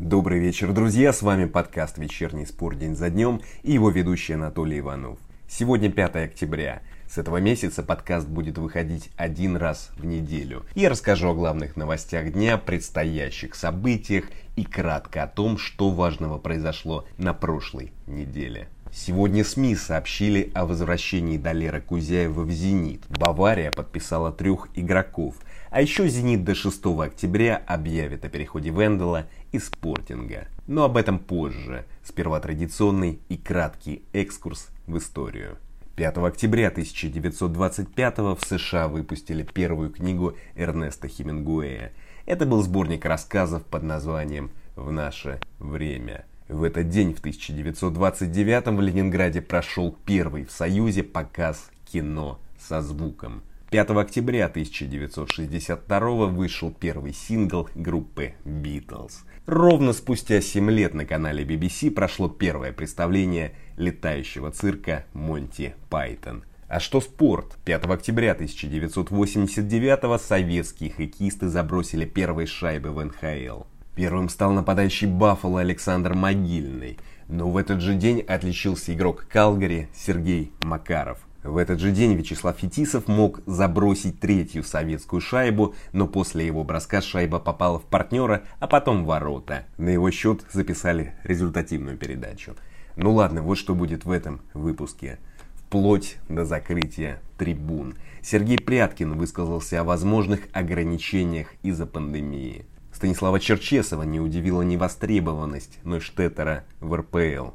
Добрый вечер, друзья! С вами подкаст «Вечерний спор день за днем» и его ведущий Анатолий Иванов. Сегодня 5 октября. С этого месяца подкаст будет выходить один раз в неделю. Я расскажу о главных новостях дня, предстоящих событиях и кратко о том, что важного произошло на прошлой неделе. Сегодня СМИ сообщили о возвращении Далера Кузяева в «Зенит». Бавария подписала трех игроков. А еще «Зенит» до 6 октября объявит о переходе Вендела и Спортинга. Но об этом позже. Сперва традиционный и краткий экскурс в историю. 5 октября 1925 в США выпустили первую книгу Эрнеста Хемингуэя. Это был сборник рассказов под названием «В наше время». В этот день, в 1929 в Ленинграде прошел первый в Союзе показ кино со звуком. 5 октября 1962 вышел первый сингл группы Beatles. Ровно спустя 7 лет на канале BBC прошло первое представление летающего цирка Монти Пайтон. А что спорт? 5 октября 1989 советские хоккеисты забросили первые шайбы в НХЛ. Первым стал нападающий Баффало Александр Могильный, но в этот же день отличился игрок Калгари Сергей Макаров. В этот же день Вячеслав Фетисов мог забросить третью советскую шайбу, но после его броска шайба попала в партнера, а потом в ворота. На его счет записали результативную передачу. Ну ладно, вот что будет в этом выпуске. Вплоть до закрытия трибун. Сергей Пряткин высказался о возможных ограничениях из-за пандемии. Станислава Черчесова не удивила невостребованность Нойштеттера в РПЛ.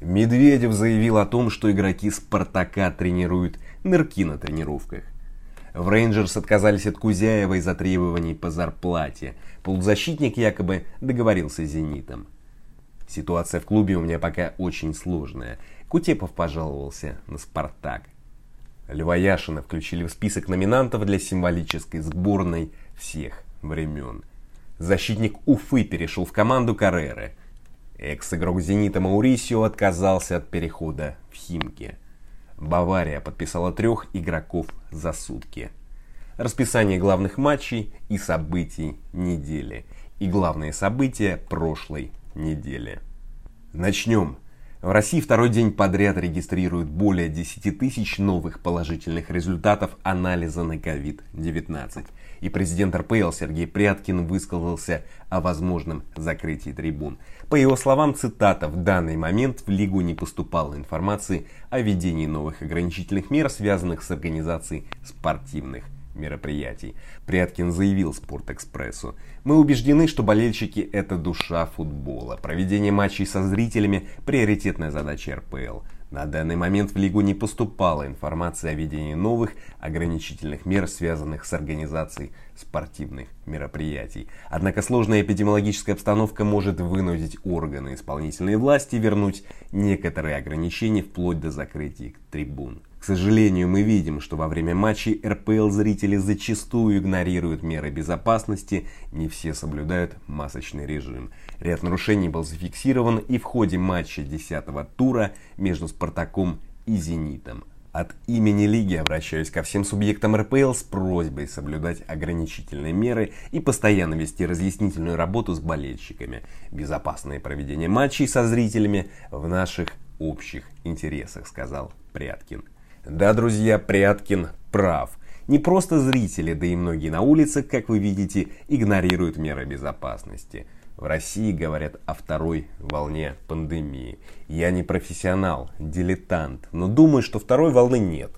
Медведев заявил о том, что игроки «Спартака» тренируют нырки на тренировках. В Рейнджерс отказались от Кузяева из-за требований по зарплате. Полузащитник якобы договорился с «Зенитом». Ситуация в клубе у меня пока очень сложная. Кутепов пожаловался на «Спартак». Льва Яшина включили в список номинантов для символической сборной всех времен. Защитник Уфы перешел в команду Карреры. Экс-игрок «Зенита» Маурисио отказался от перехода в Химки. Бавария подписала трех игроков за сутки. Расписание главных матчей и событий недели. И главные события прошлой недели. Начнем. В России второй день подряд регистрируют более 10 тысяч новых положительных результатов анализа на COVID-19 и президент РПЛ Сергей Пряткин высказался о возможном закрытии трибун. По его словам, цитата, «В данный момент в Лигу не поступало информации о введении новых ограничительных мер, связанных с организацией спортивных мероприятий. Пряткин заявил Спортэкспрессу. «Мы убеждены, что болельщики – это душа футбола. Проведение матчей со зрителями – приоритетная задача РПЛ. На данный момент в Лигу не поступала информация о введении новых ограничительных мер, связанных с организацией спортивных мероприятий. Однако сложная эпидемиологическая обстановка может вынудить органы исполнительной власти вернуть некоторые ограничения вплоть до закрытия трибун. К сожалению, мы видим, что во время матчей РПЛ зрители зачастую игнорируют меры безопасности, не все соблюдают масочный режим. Ряд нарушений был зафиксирован и в ходе матча 10-го тура между Спартаком и Зенитом. От имени Лиги обращаюсь ко всем субъектам РПЛ с просьбой соблюдать ограничительные меры и постоянно вести разъяснительную работу с болельщиками. Безопасное проведение матчей со зрителями в наших общих интересах, сказал Пряткин. Да, друзья, Пряткин прав. Не просто зрители, да и многие на улицах, как вы видите, игнорируют меры безопасности. В России говорят о второй волне пандемии. Я не профессионал, дилетант, но думаю, что второй волны нет.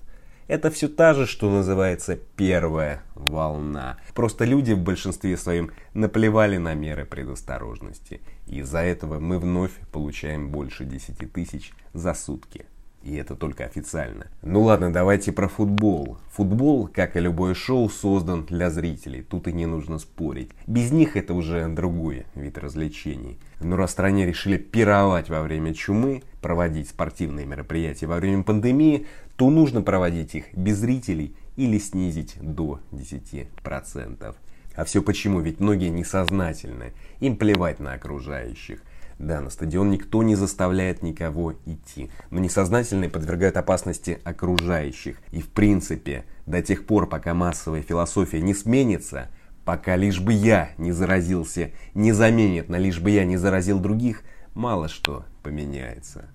Это все та же, что называется первая волна. Просто люди в большинстве своем наплевали на меры предосторожности. Из-за этого мы вновь получаем больше 10 тысяч за сутки. И это только официально. Ну ладно, давайте про футбол. Футбол, как и любое шоу, создан для зрителей. Тут и не нужно спорить. Без них это уже другой вид развлечений. Но раз стране решили пировать во время чумы, проводить спортивные мероприятия во время пандемии, то нужно проводить их без зрителей или снизить до 10%. А все почему? Ведь многие несознательны. Им плевать на окружающих. Да, на стадион никто не заставляет никого идти, но несознательные подвергают опасности окружающих. И в принципе, до тех пор, пока массовая философия не сменится, Пока лишь бы я не заразился, не заменит на лишь бы я не заразил других, мало что поменяется.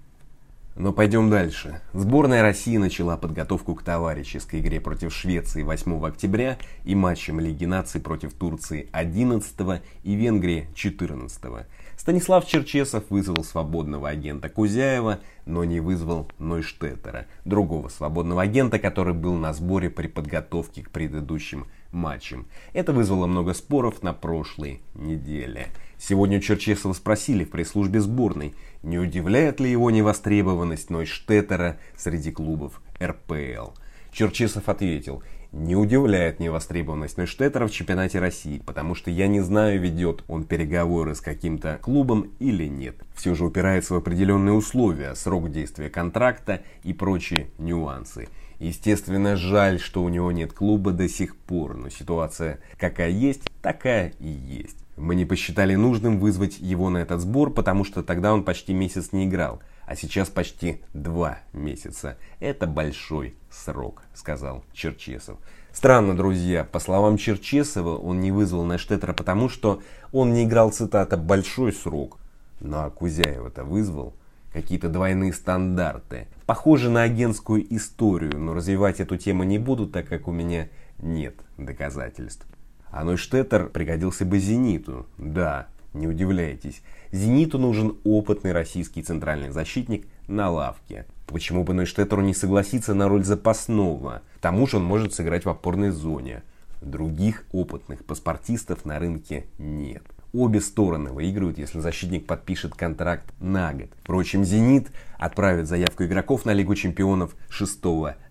Но пойдем дальше. Сборная России начала подготовку к товарищеской игре против Швеции 8 октября и матчем Лиги наций против Турции 11 и Венгрии 14. Станислав Черчесов вызвал свободного агента Кузяева, но не вызвал Нойштеттера, другого свободного агента, который был на сборе при подготовке к предыдущим матчам. Это вызвало много споров на прошлой неделе. Сегодня Черчесова спросили в пресс-службе сборной, не удивляет ли его невостребованность Нойштеттера среди клубов РПЛ. Черчесов ответил, не удивляет невостребованность Нойштеттера в чемпионате России, потому что я не знаю, ведет он переговоры с каким-то клубом или нет. Все же упирается в определенные условия, срок действия контракта и прочие нюансы. Естественно, жаль, что у него нет клуба до сих пор, но ситуация какая есть, такая и есть. Мы не посчитали нужным вызвать его на этот сбор, потому что тогда он почти месяц не играл, а сейчас почти два месяца. Это большой срок, сказал Черчесов. Странно, друзья, по словам Черчесова, он не вызвал Нештеттера потому, что он не играл, цитата, «большой срок». Ну а Кузяева-то вызвал какие-то двойные стандарты. Похоже на агентскую историю, но развивать эту тему не буду, так как у меня нет доказательств. А Нойштеттер пригодился бы «Зениту». Да, не удивляйтесь. «Зениту» нужен опытный российский центральный защитник на лавке. Почему бы Нойштеттеру не согласиться на роль запасного? К тому же он может сыграть в опорной зоне. Других опытных паспортистов на рынке нет. Обе стороны выигрывают, если защитник подпишет контракт на год. Впрочем, «Зенит» отправит заявку игроков на Лигу чемпионов 6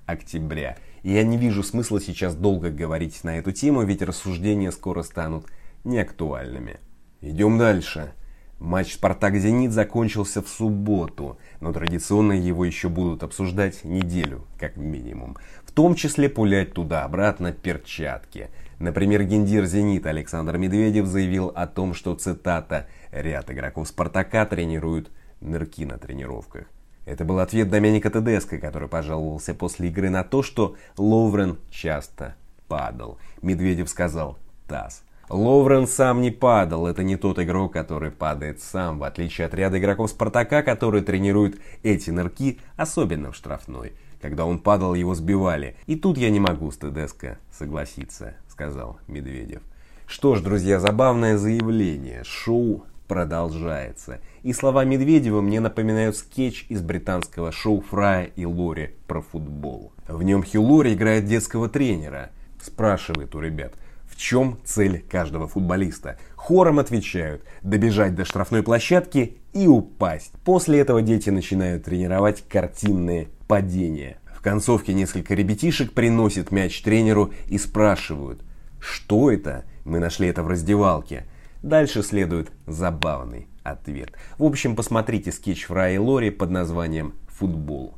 октября. И я не вижу смысла сейчас долго говорить на эту тему, ведь рассуждения скоро станут неактуальными. Идем дальше. Матч «Спартак-Зенит» закончился в субботу, но традиционно его еще будут обсуждать неделю, как минимум. В том числе пулять туда-обратно перчатки. Например, гендир «Зенит» Александр Медведев заявил о том, что, цитата, «ряд игроков «Спартака» тренируют нырки на тренировках». Это был ответ Доменика Тедеско, который пожаловался после игры на то, что Ловрен часто падал. Медведев сказал «ТАСС». Ловрен сам не падал, это не тот игрок, который падает сам, в отличие от ряда игроков Спартака, которые тренируют эти нырки, особенно в штрафной. Когда он падал, его сбивали. И тут я не могу с Тедеско согласиться, сказал Медведев. Что ж, друзья, забавное заявление. Шоу продолжается. И слова Медведева мне напоминают скетч из британского шоу Фрая и Лори про футбол. В нем Хью Лори играет детского тренера. Спрашивает у ребят, в чем цель каждого футболиста. Хором отвечают, добежать до штрафной площадки и упасть. После этого дети начинают тренировать картинные падения. В концовке несколько ребятишек приносят мяч тренеру и спрашивают, что это? Мы нашли это в раздевалке. Дальше следует забавный ответ. В общем, посмотрите скетч Фрая и Лори под названием «Футбол».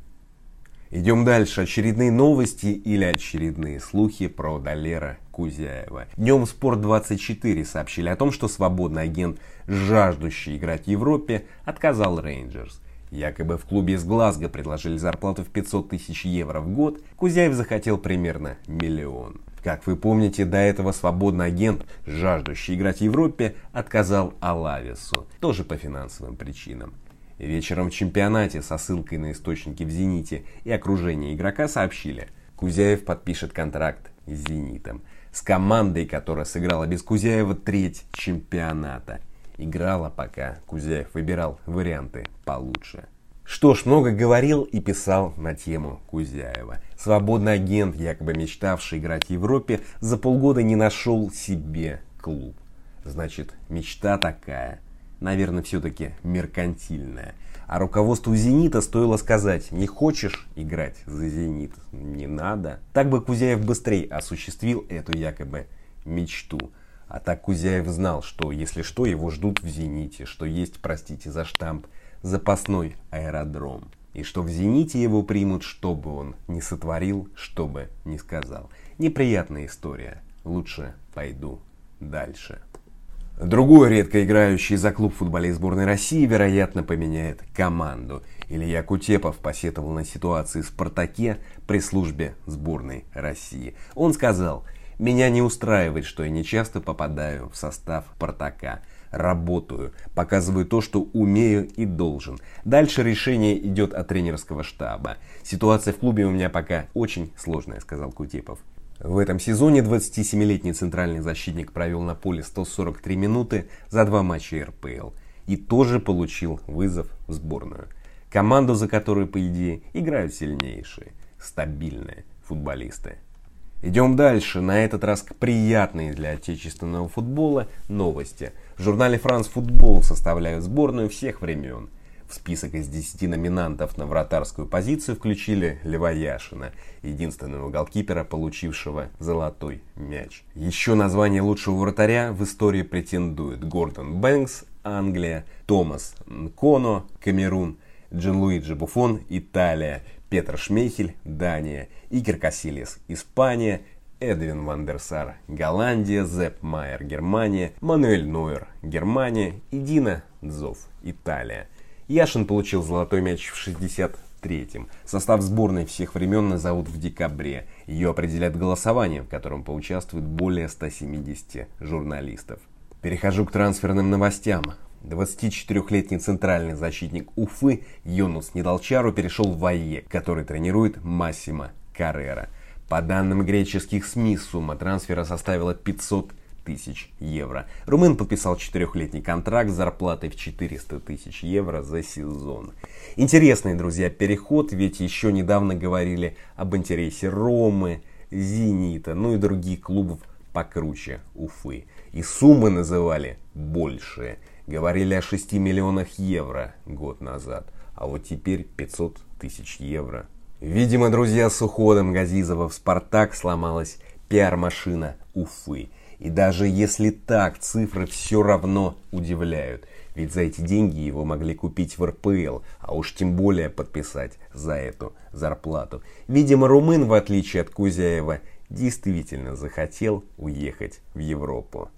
Идем дальше. Очередные новости или очередные слухи про Далера Кузяева. Днем Спорт24 сообщили о том, что свободный агент, жаждущий играть в Европе, отказал Рейнджерс. Якобы в клубе из Глазго предложили зарплату в 500 тысяч евро в год, Кузяев захотел примерно миллион. Как вы помните, до этого свободный агент, жаждущий играть в Европе, отказал Алавису, тоже по финансовым причинам. Вечером в чемпионате со ссылкой на источники в «Зените» и окружение игрока сообщили, Кузяев подпишет контракт с «Зенитом». С командой, которая сыграла без Кузяева треть чемпионата. Играла пока Кузяев выбирал варианты получше. Что ж, много говорил и писал на тему Кузяева. Свободный агент, якобы мечтавший играть в Европе, за полгода не нашел себе клуб. Значит, мечта такая, наверное, все-таки меркантильная. А руководству «Зенита» стоило сказать, не хочешь играть за «Зенит», не надо. Так бы Кузяев быстрее осуществил эту якобы мечту. А так Кузяев знал, что если что, его ждут в «Зените», что есть, простите за штамп, запасной аэродром. И что в «Зените» его примут, что бы он ни сотворил, что бы ни сказал. Неприятная история. Лучше пойду дальше. Другой редко играющий за клуб футболист сборной России, вероятно, поменяет команду. Илья Кутепов посетовал на ситуации в «Спартаке» при службе сборной России. Он сказал, Меня не устраивает, что я не часто попадаю в состав Спартака. Работаю, показываю то, что умею и должен. Дальше решение идет от тренерского штаба. Ситуация в клубе у меня пока очень сложная, сказал Кутепов. В этом сезоне 27-летний центральный защитник провел на поле 143 минуты за два матча РПЛ и тоже получил вызов в сборную. Команду, за которую, по идее, играют сильнейшие, стабильные футболисты. Идем дальше, на этот раз к приятной для отечественного футбола новости. В журнале «Франс Футбол» составляют сборную всех времен. В список из 10 номинантов на вратарскую позицию включили Лева Яшина, единственного голкипера, получившего золотой мяч. Еще название лучшего вратаря в истории претендует Гордон Бэнкс, Англия, Томас Нконо, Камерун, Джанлуиджи Буфон, Италия, Петр Шмейхель, Дания, Игорь Кассилис, Испания, Эдвин Вандерсар, Голландия, Зепп Майер, Германия, Мануэль Нойер, Германия и Дина Дзов, Италия. Яшин получил золотой мяч в 63-м. Состав сборной всех времен назовут в декабре. Ее определят голосованием, в котором поучаствует более 170 журналистов. Перехожу к трансферным новостям. 24-летний центральный защитник Уфы Йонус Недолчару перешел в АЕ, который тренирует Массимо Каррера. По данным греческих СМИ, сумма трансфера составила 500 тысяч евро. Румын подписал четырехлетний контракт с зарплатой в 400 тысяч евро за сезон. Интересный, друзья, переход, ведь еще недавно говорили об интересе Ромы, Зенита, ну и других клубов покруче Уфы. И суммы называли большие. Говорили о 6 миллионах евро год назад, а вот теперь 500 тысяч евро. Видимо, друзья, с уходом Газизова в «Спартак» сломалась пиар-машина Уфы. И даже если так, цифры все равно удивляют. Ведь за эти деньги его могли купить в РПЛ, а уж тем более подписать за эту зарплату. Видимо, румын, в отличие от Кузяева, действительно захотел уехать в Европу.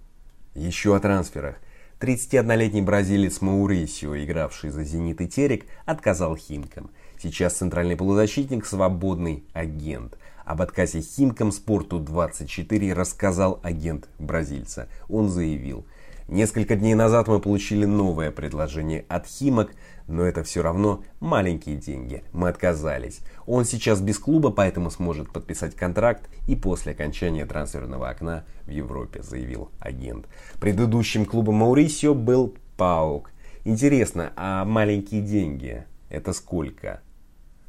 Еще о трансферах. 31-летний бразилец Маурисио, игравший за «Зенит» и «Терек», отказал «Химкам». Сейчас центральный полузащитник – свободный агент. Об отказе «Химкам» спорту 24 рассказал агент бразильца. Он заявил – Несколько дней назад мы получили новое предложение от Химок, но это все равно маленькие деньги. Мы отказались. Он сейчас без клуба, поэтому сможет подписать контракт и после окончания трансферного окна в Европе, заявил агент. Предыдущим клубом Маурисио был Паук. Интересно, а маленькие деньги это сколько?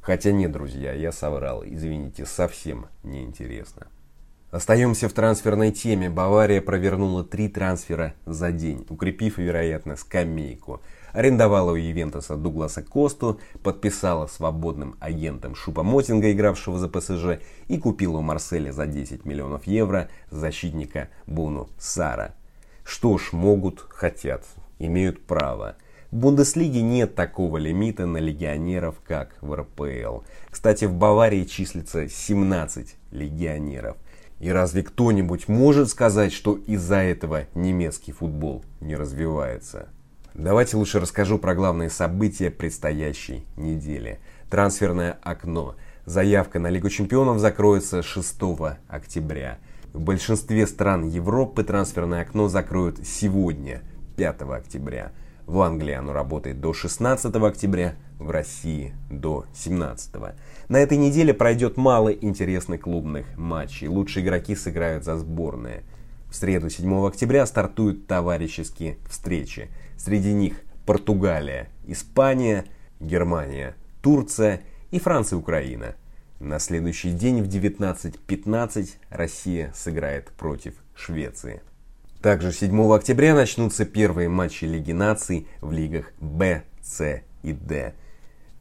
Хотя нет, друзья, я соврал. Извините, совсем неинтересно. Остаемся в трансферной теме. Бавария провернула три трансфера за день, укрепив, вероятно, скамейку. Арендовала у Ювентуса Дугласа Косту, подписала свободным агентом Шупа Мотинга, игравшего за ПСЖ, и купила у Марселя за 10 миллионов евро защитника Буну Сара. Что ж, могут, хотят, имеют право. В Бундеслиге нет такого лимита на легионеров, как в РПЛ. Кстати, в Баварии числится 17 легионеров. И разве кто-нибудь может сказать, что из-за этого немецкий футбол не развивается? Давайте лучше расскажу про главные события предстоящей недели. Трансферное окно. Заявка на Лигу чемпионов закроется 6 октября. В большинстве стран Европы трансферное окно закроют сегодня, 5 октября. В Англии оно работает до 16 октября, в России до 17. На этой неделе пройдет мало интересных клубных матчей. Лучшие игроки сыграют за сборные. В среду 7 октября стартуют товарищеские встречи. Среди них Португалия, Испания, Германия, Турция и Франция Украина. На следующий день в 19.15 Россия сыграет против Швеции. Также 7 октября начнутся первые матчи Лиги наций в лигах Б, С и Д.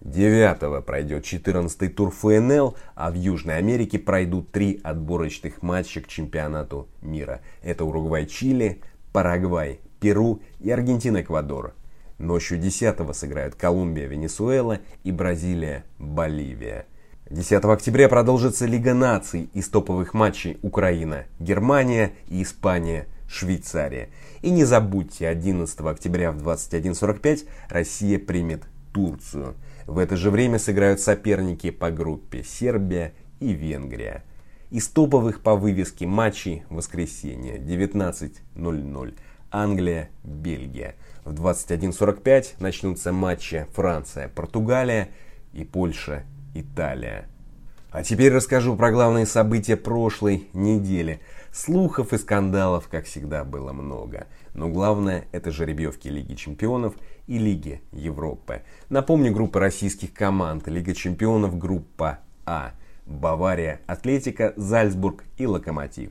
9 пройдет 14-й тур ФНЛ, а в Южной Америке пройдут три отборочных матча к чемпионату мира. Это Уругвай-Чили, Парагвай, Перу и Аргентина-Эквадор. Ночью 10 сыграют Колумбия, Венесуэла и Бразилия, Боливия. 10 октября продолжится Лига наций из топовых матчей Украина, Германия и Испания, Швейцария. И не забудьте, 11 октября в 21.45 Россия примет Турцию. В это же время сыграют соперники по группе Сербия и Венгрия. Из топовых по вывеске матчей воскресенье 19.00 Англия, Бельгия. В 21.45 начнутся матчи Франция, Португалия и Польша, Италия. А теперь расскажу про главные события прошлой недели. Слухов и скандалов, как всегда, было много. Но главное – это жеребьевки Лиги Чемпионов и Лиги Европы. Напомню, группа российских команд. Лига Чемпионов – группа А. Бавария, Атлетика, Зальцбург и Локомотив.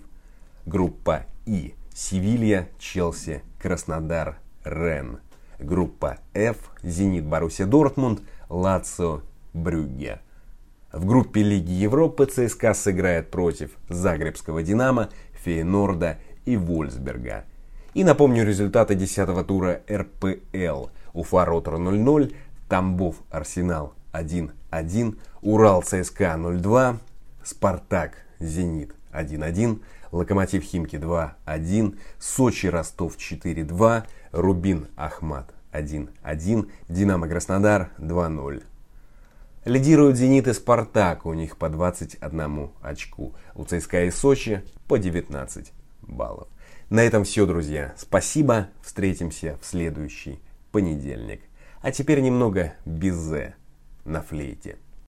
Группа И. Севилья, Челси, Краснодар, Рен. Группа F. Зенит, Боруссия Дортмунд, Лацио, Брюгге. В группе Лиги Европы ЦСКА сыграет против Загребского Динамо, Фейнорда и Вольсберга. И напомню результаты 10 тура РПЛ. Уфа Ротор 0-0, Тамбов Арсенал 1-1, Урал ЦСКА 0-2, Спартак Зенит 1-1, Локомотив Химки 2-1, Сочи Ростов 4-2, Рубин Ахмат 1-1, Динамо Краснодар 2-0. Лидируют «Зенит» и «Спартак», у них по 21 очку. У ЦСКА и Сочи по 19 баллов. На этом все, друзья. Спасибо. Встретимся в следующий понедельник. А теперь немного безе на флейте.